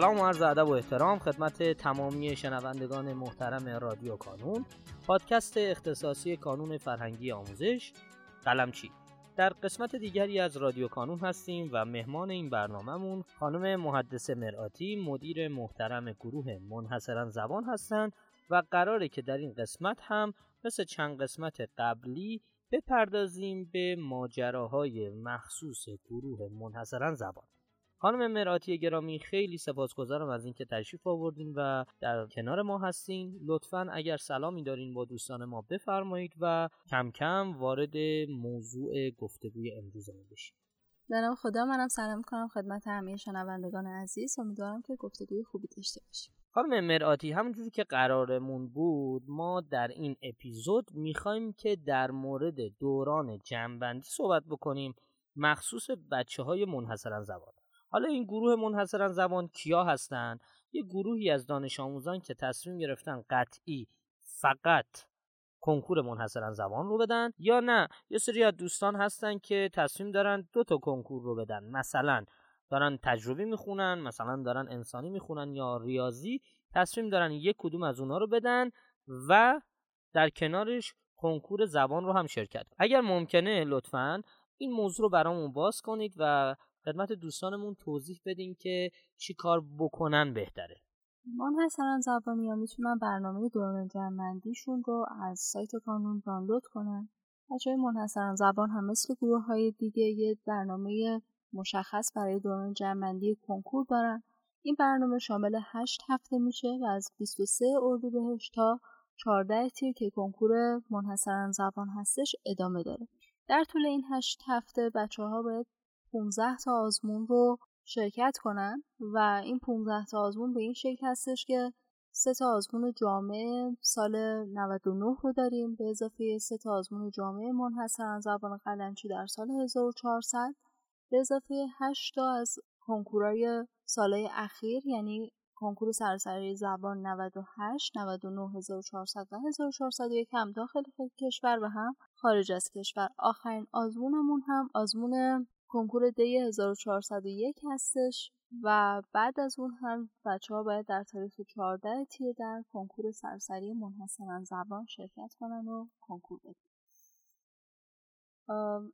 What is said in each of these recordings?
سلام و عرض ادب و احترام خدمت تمامی شنوندگان محترم رادیو کانون. پادکست اختصاصی کانون فرهنگی آموزش. قلمچی در قسمت دیگری از رادیو کانون هستیم و مهمان این برنامهمون خانم محدث مرآتی مدیر محترم گروه منحصرا زبان هستند و قراره که در این قسمت هم مثل چند قسمت قبلی بپردازیم به ماجراهای مخصوص گروه منحصرا زبان. خانم مراتی گرامی خیلی سپاسگزارم از اینکه تشریف آوردین و در کنار ما هستین. لطفا اگر سلامی دارین با دوستان ما بفرمایید و کم کم وارد موضوع گفتگوی امروزمون بشیم. در خدا منم سلام کنم خدمت همه شنوندگان عزیز. امیدوارم که گفتگوی خوبی داشته باشیم. خانم مرآتی همونجوری که قرارمون بود ما در این اپیزود می‌خوایم که در مورد دوران جنبندی صحبت بکنیم. مخصوص بچه های منحصرا زبان. حالا این گروه منحصرا زبان کیا هستند یه گروهی از دانش آموزان که تصمیم گرفتن قطعی فقط کنکور منحصرا زبان رو بدن یا نه؟ یه سری از دوستان هستن که تصمیم دارن دو تا کنکور رو بدن. مثلا دارن تجربی می‌خونن مثلا دارن انسانی می‌خونن یا ریاضی تصمیم دارن یک کدوم از اونها رو بدن و در کنارش کنکور زبان رو هم شرکت اگر ممکنه لطفا این موضوع رو برامون باز کنید و خدمت دوستانمون توضیح بدین که چی کار بکنن بهتره. منحصرا زبانی ها می‌تونن برنامه دوران جمعندیشون رو از سایت کانون دانلود کنن. بچه منحصرا زبان هم مثل گروه های دیگه یه برنامه مشخص برای دوران جمعندی کنکور دارن. این برنامه شامل 8 هفته میشه و از 23 اردیبهشت تا 14 تیر که کنکور منحصرا زبان هستش ادامه داره. در طول این 8 هفته بچه ها باید 15 تا آزمون رو شرکت کنن و این 15 تا آزمون به این شکل هستش که سه تا آزمون جامعه سال 99 رو داریم. به اضافه سه تا آزمون جامعه منحصر زبان قلمچی در سال 1400 به اضافه 8 تا از کنکورای سالهای اخیر یعنی کنکور سراسری زبان 98 99 1400 و 1401 هم داخل کشور و هم خارج از کشور. آخرین آزمونمون هم آزمون کنکور دی 1401 هستش و بعد از اون هم بچه ها باید در تاریخ 14 تیر در کنکور سرسری منحصرا زبان شرکت کنن و کنکور بدن.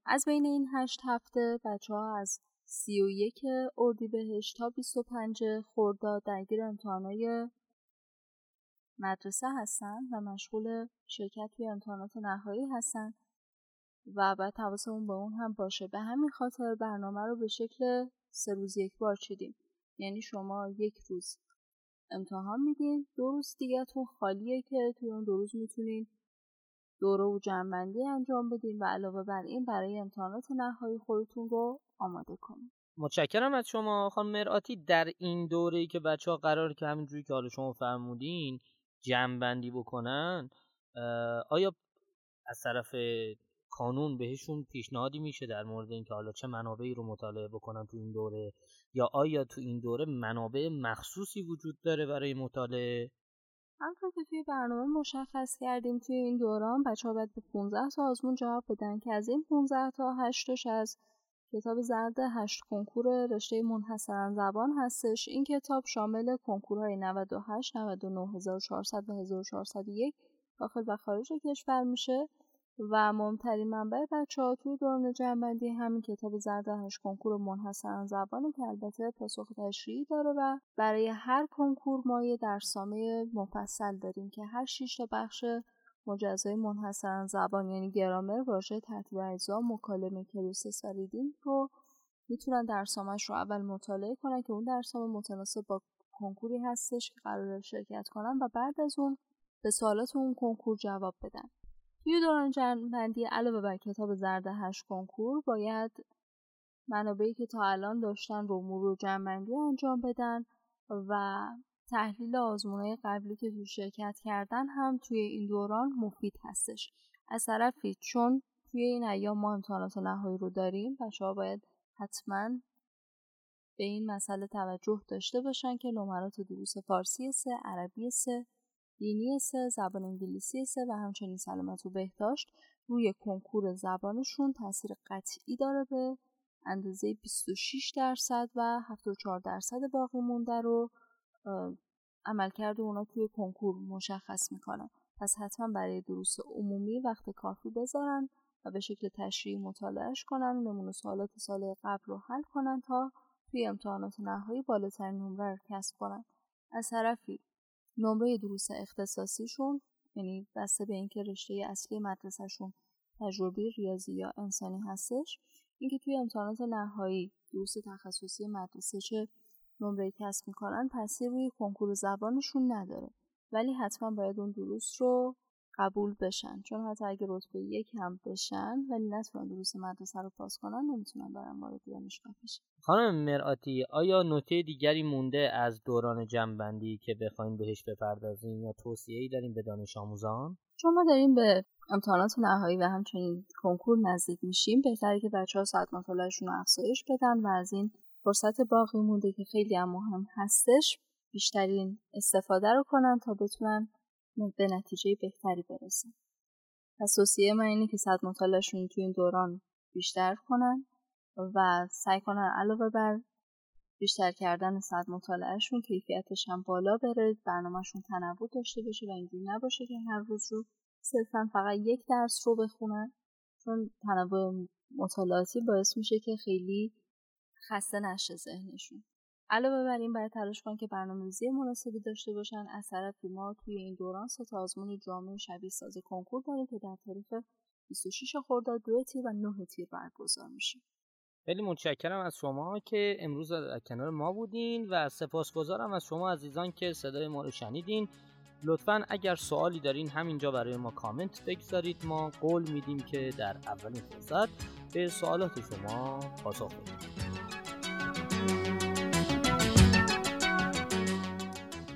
از بین این هشت هفته بچه ها از 31 اردیبهشت تا 25 خرداد درگیر امتحانای مدرسه هستن و مشغول شرکت توی امتحانات نهایی هستن. و بعد حواسمون به اون هم باشه. به همین خاطر برنامه رو به شکل سه روز یک بار چیدیم. یعنی شما یک روز امتحان میدین. دو روز دیگهتون خالیه که توی اون دو روز می‌تونین دوره و جنبندی انجام بدین و علاوه بر این برای امتحانات نهایی خودتون رو آماده کنین. متشکرم از شما. خانم مرآتی در این دوره که بچه ها قرار که همینجوری که حالا شما فرمودین جمعبندی بکنن آیا از طرف کانون بهشون پیشنهادی میشه در مورد اینکه حالا چه منابعی رو مطالعه بکنن تو این دوره یا آیا تو این دوره منابع مخصوصی وجود داره برای مطالعه؟ همطور که توی برنامه مشخص کردیم توی این دوران بچه ها باید به 15 تا آزمون جواب بدن که از این 15 تا 8 تاش از کتاب زرد 8 کنکور رشته منحصرا زبان هستش. این کتاب شامل کنکورهای 98 99 1400 و 1401 داخل و خارج کشور میشه. و مهمترین منبع بچه ها توی دوران جمع‌بندی همین کتاب زرد هشت کنکور منحصرا زبانه که البته پاسخ تشریحی داره و برای هر کنکور ما یه درسنامه مفصل داریم که هر شیش تا بخش مجزای منحصرا زبان یعنی گرامر واژه ترتیب اجزا مکالمه cloze test و reading رو می‌تونن درسنامهش رو اول مطالعه کنن که اون درسنامه متناسب با کنکوری هستش که قرار شرکت کنن و بعد از اون به سوالات اون کنکور جواب بدن. توی دوران جنبندی علاوه بر کتاب زرد هشت کنکور باید منابعی که تا الان داشتن رو مرور جنبندی انجام بدن و تحلیل آزمونهای قبلی که تو شرکت کردن هم توی این دوران مفید هستش. از طرفی چون توی این ایام ما امتحانات نهایی رو داریم بچه ها باید حتما به این مسئله توجه داشته باشن که نمرات دروس فارسی سه عربی سه دینی سه زبان انگلیسی سه و همچنین سلامت و بهداشت روی کنکور زبانشون تاثیر قطعی داره به اندازه 26 درصد و 74 درصد باقی مونده رو عملکرد اونا توی کنکور مشخص می‌کنن پس حتما برای دروس عمومی وقت کافی بذارن و به شکل تشریعی مطالعهش کنن نمونه سوالات سال قبل رو حل کنن تا توی امتحانات نهایی بالاترین نمره رو کسب کنن. از طرفی نمره دروس اختصاصیشون یعنی بسته به اینکه رشته اصلی مدرسهشون تجربه ریاضی یا انسانی هستش اینکه توی امتحانات نهایی دروس تخصصی مدرسه چه نمره کسب می‌کنن تاثیر روی کنکور زبانشون نداره. ولی حتما باید اون دروس رو قبول بشن. چون حتی اگه رتبه یک هم بشن ولی نتونن دروس مدرسه رو پاس کنن نمی‌تونن برن وارد دانشگاه بشن. خانم مرآتی آیا نکته دیگری مونده از دوران جنبندی که بخواین بهش بپردازیم یا توصیه ای داریم به دانش آموزان؟ چون ما داریم به امتحانات نهایی و همچنین کنکور نزدیک میشیم بهتره که بچه ها ساعت مطالعهشون رو افزایش بدن و از این فرصت باقی مونده که خیلی هم مهم هستش بیشترین استفاده رو کنن تا بتونن به نتیجه بهتری برسن پس توصیه من اینه که صد مطالعهشون تو این دوران بیشتر کنن و سعی کنن علاوه بر بیشتر کردن صد مطالعهشون کیفیتش هم بالا بره برنامهشون تنوع داشته باشه و اینجوری نباشه که هر روز رو صرفا فقط یک درس رو بخونن. چون تنوع مطالعاتی باعث میشه که خیلی خسته نشه ذهنشون. علاوه بر این باید تلاش کنن که برنامه‌ریزی مناسبی داشته باشن از طرفی ما توی این دوران سه آزمون جامع شبیه ساز کنکور داریم که در تاریخ 26 خرداد دو تیر و 9 تیر برگزار میشه. خیلی متشکرم از شما که امروز در کنار ما بودین و سپاسگزارم از شما عزیزان که صدای ما رو شنیدین. لطفا اگر سوالی دارین همینجا برای ما کامنت بگذارید. ما قول میدیم که در اولین فرصت به سوالات شما پاسخ بدیم.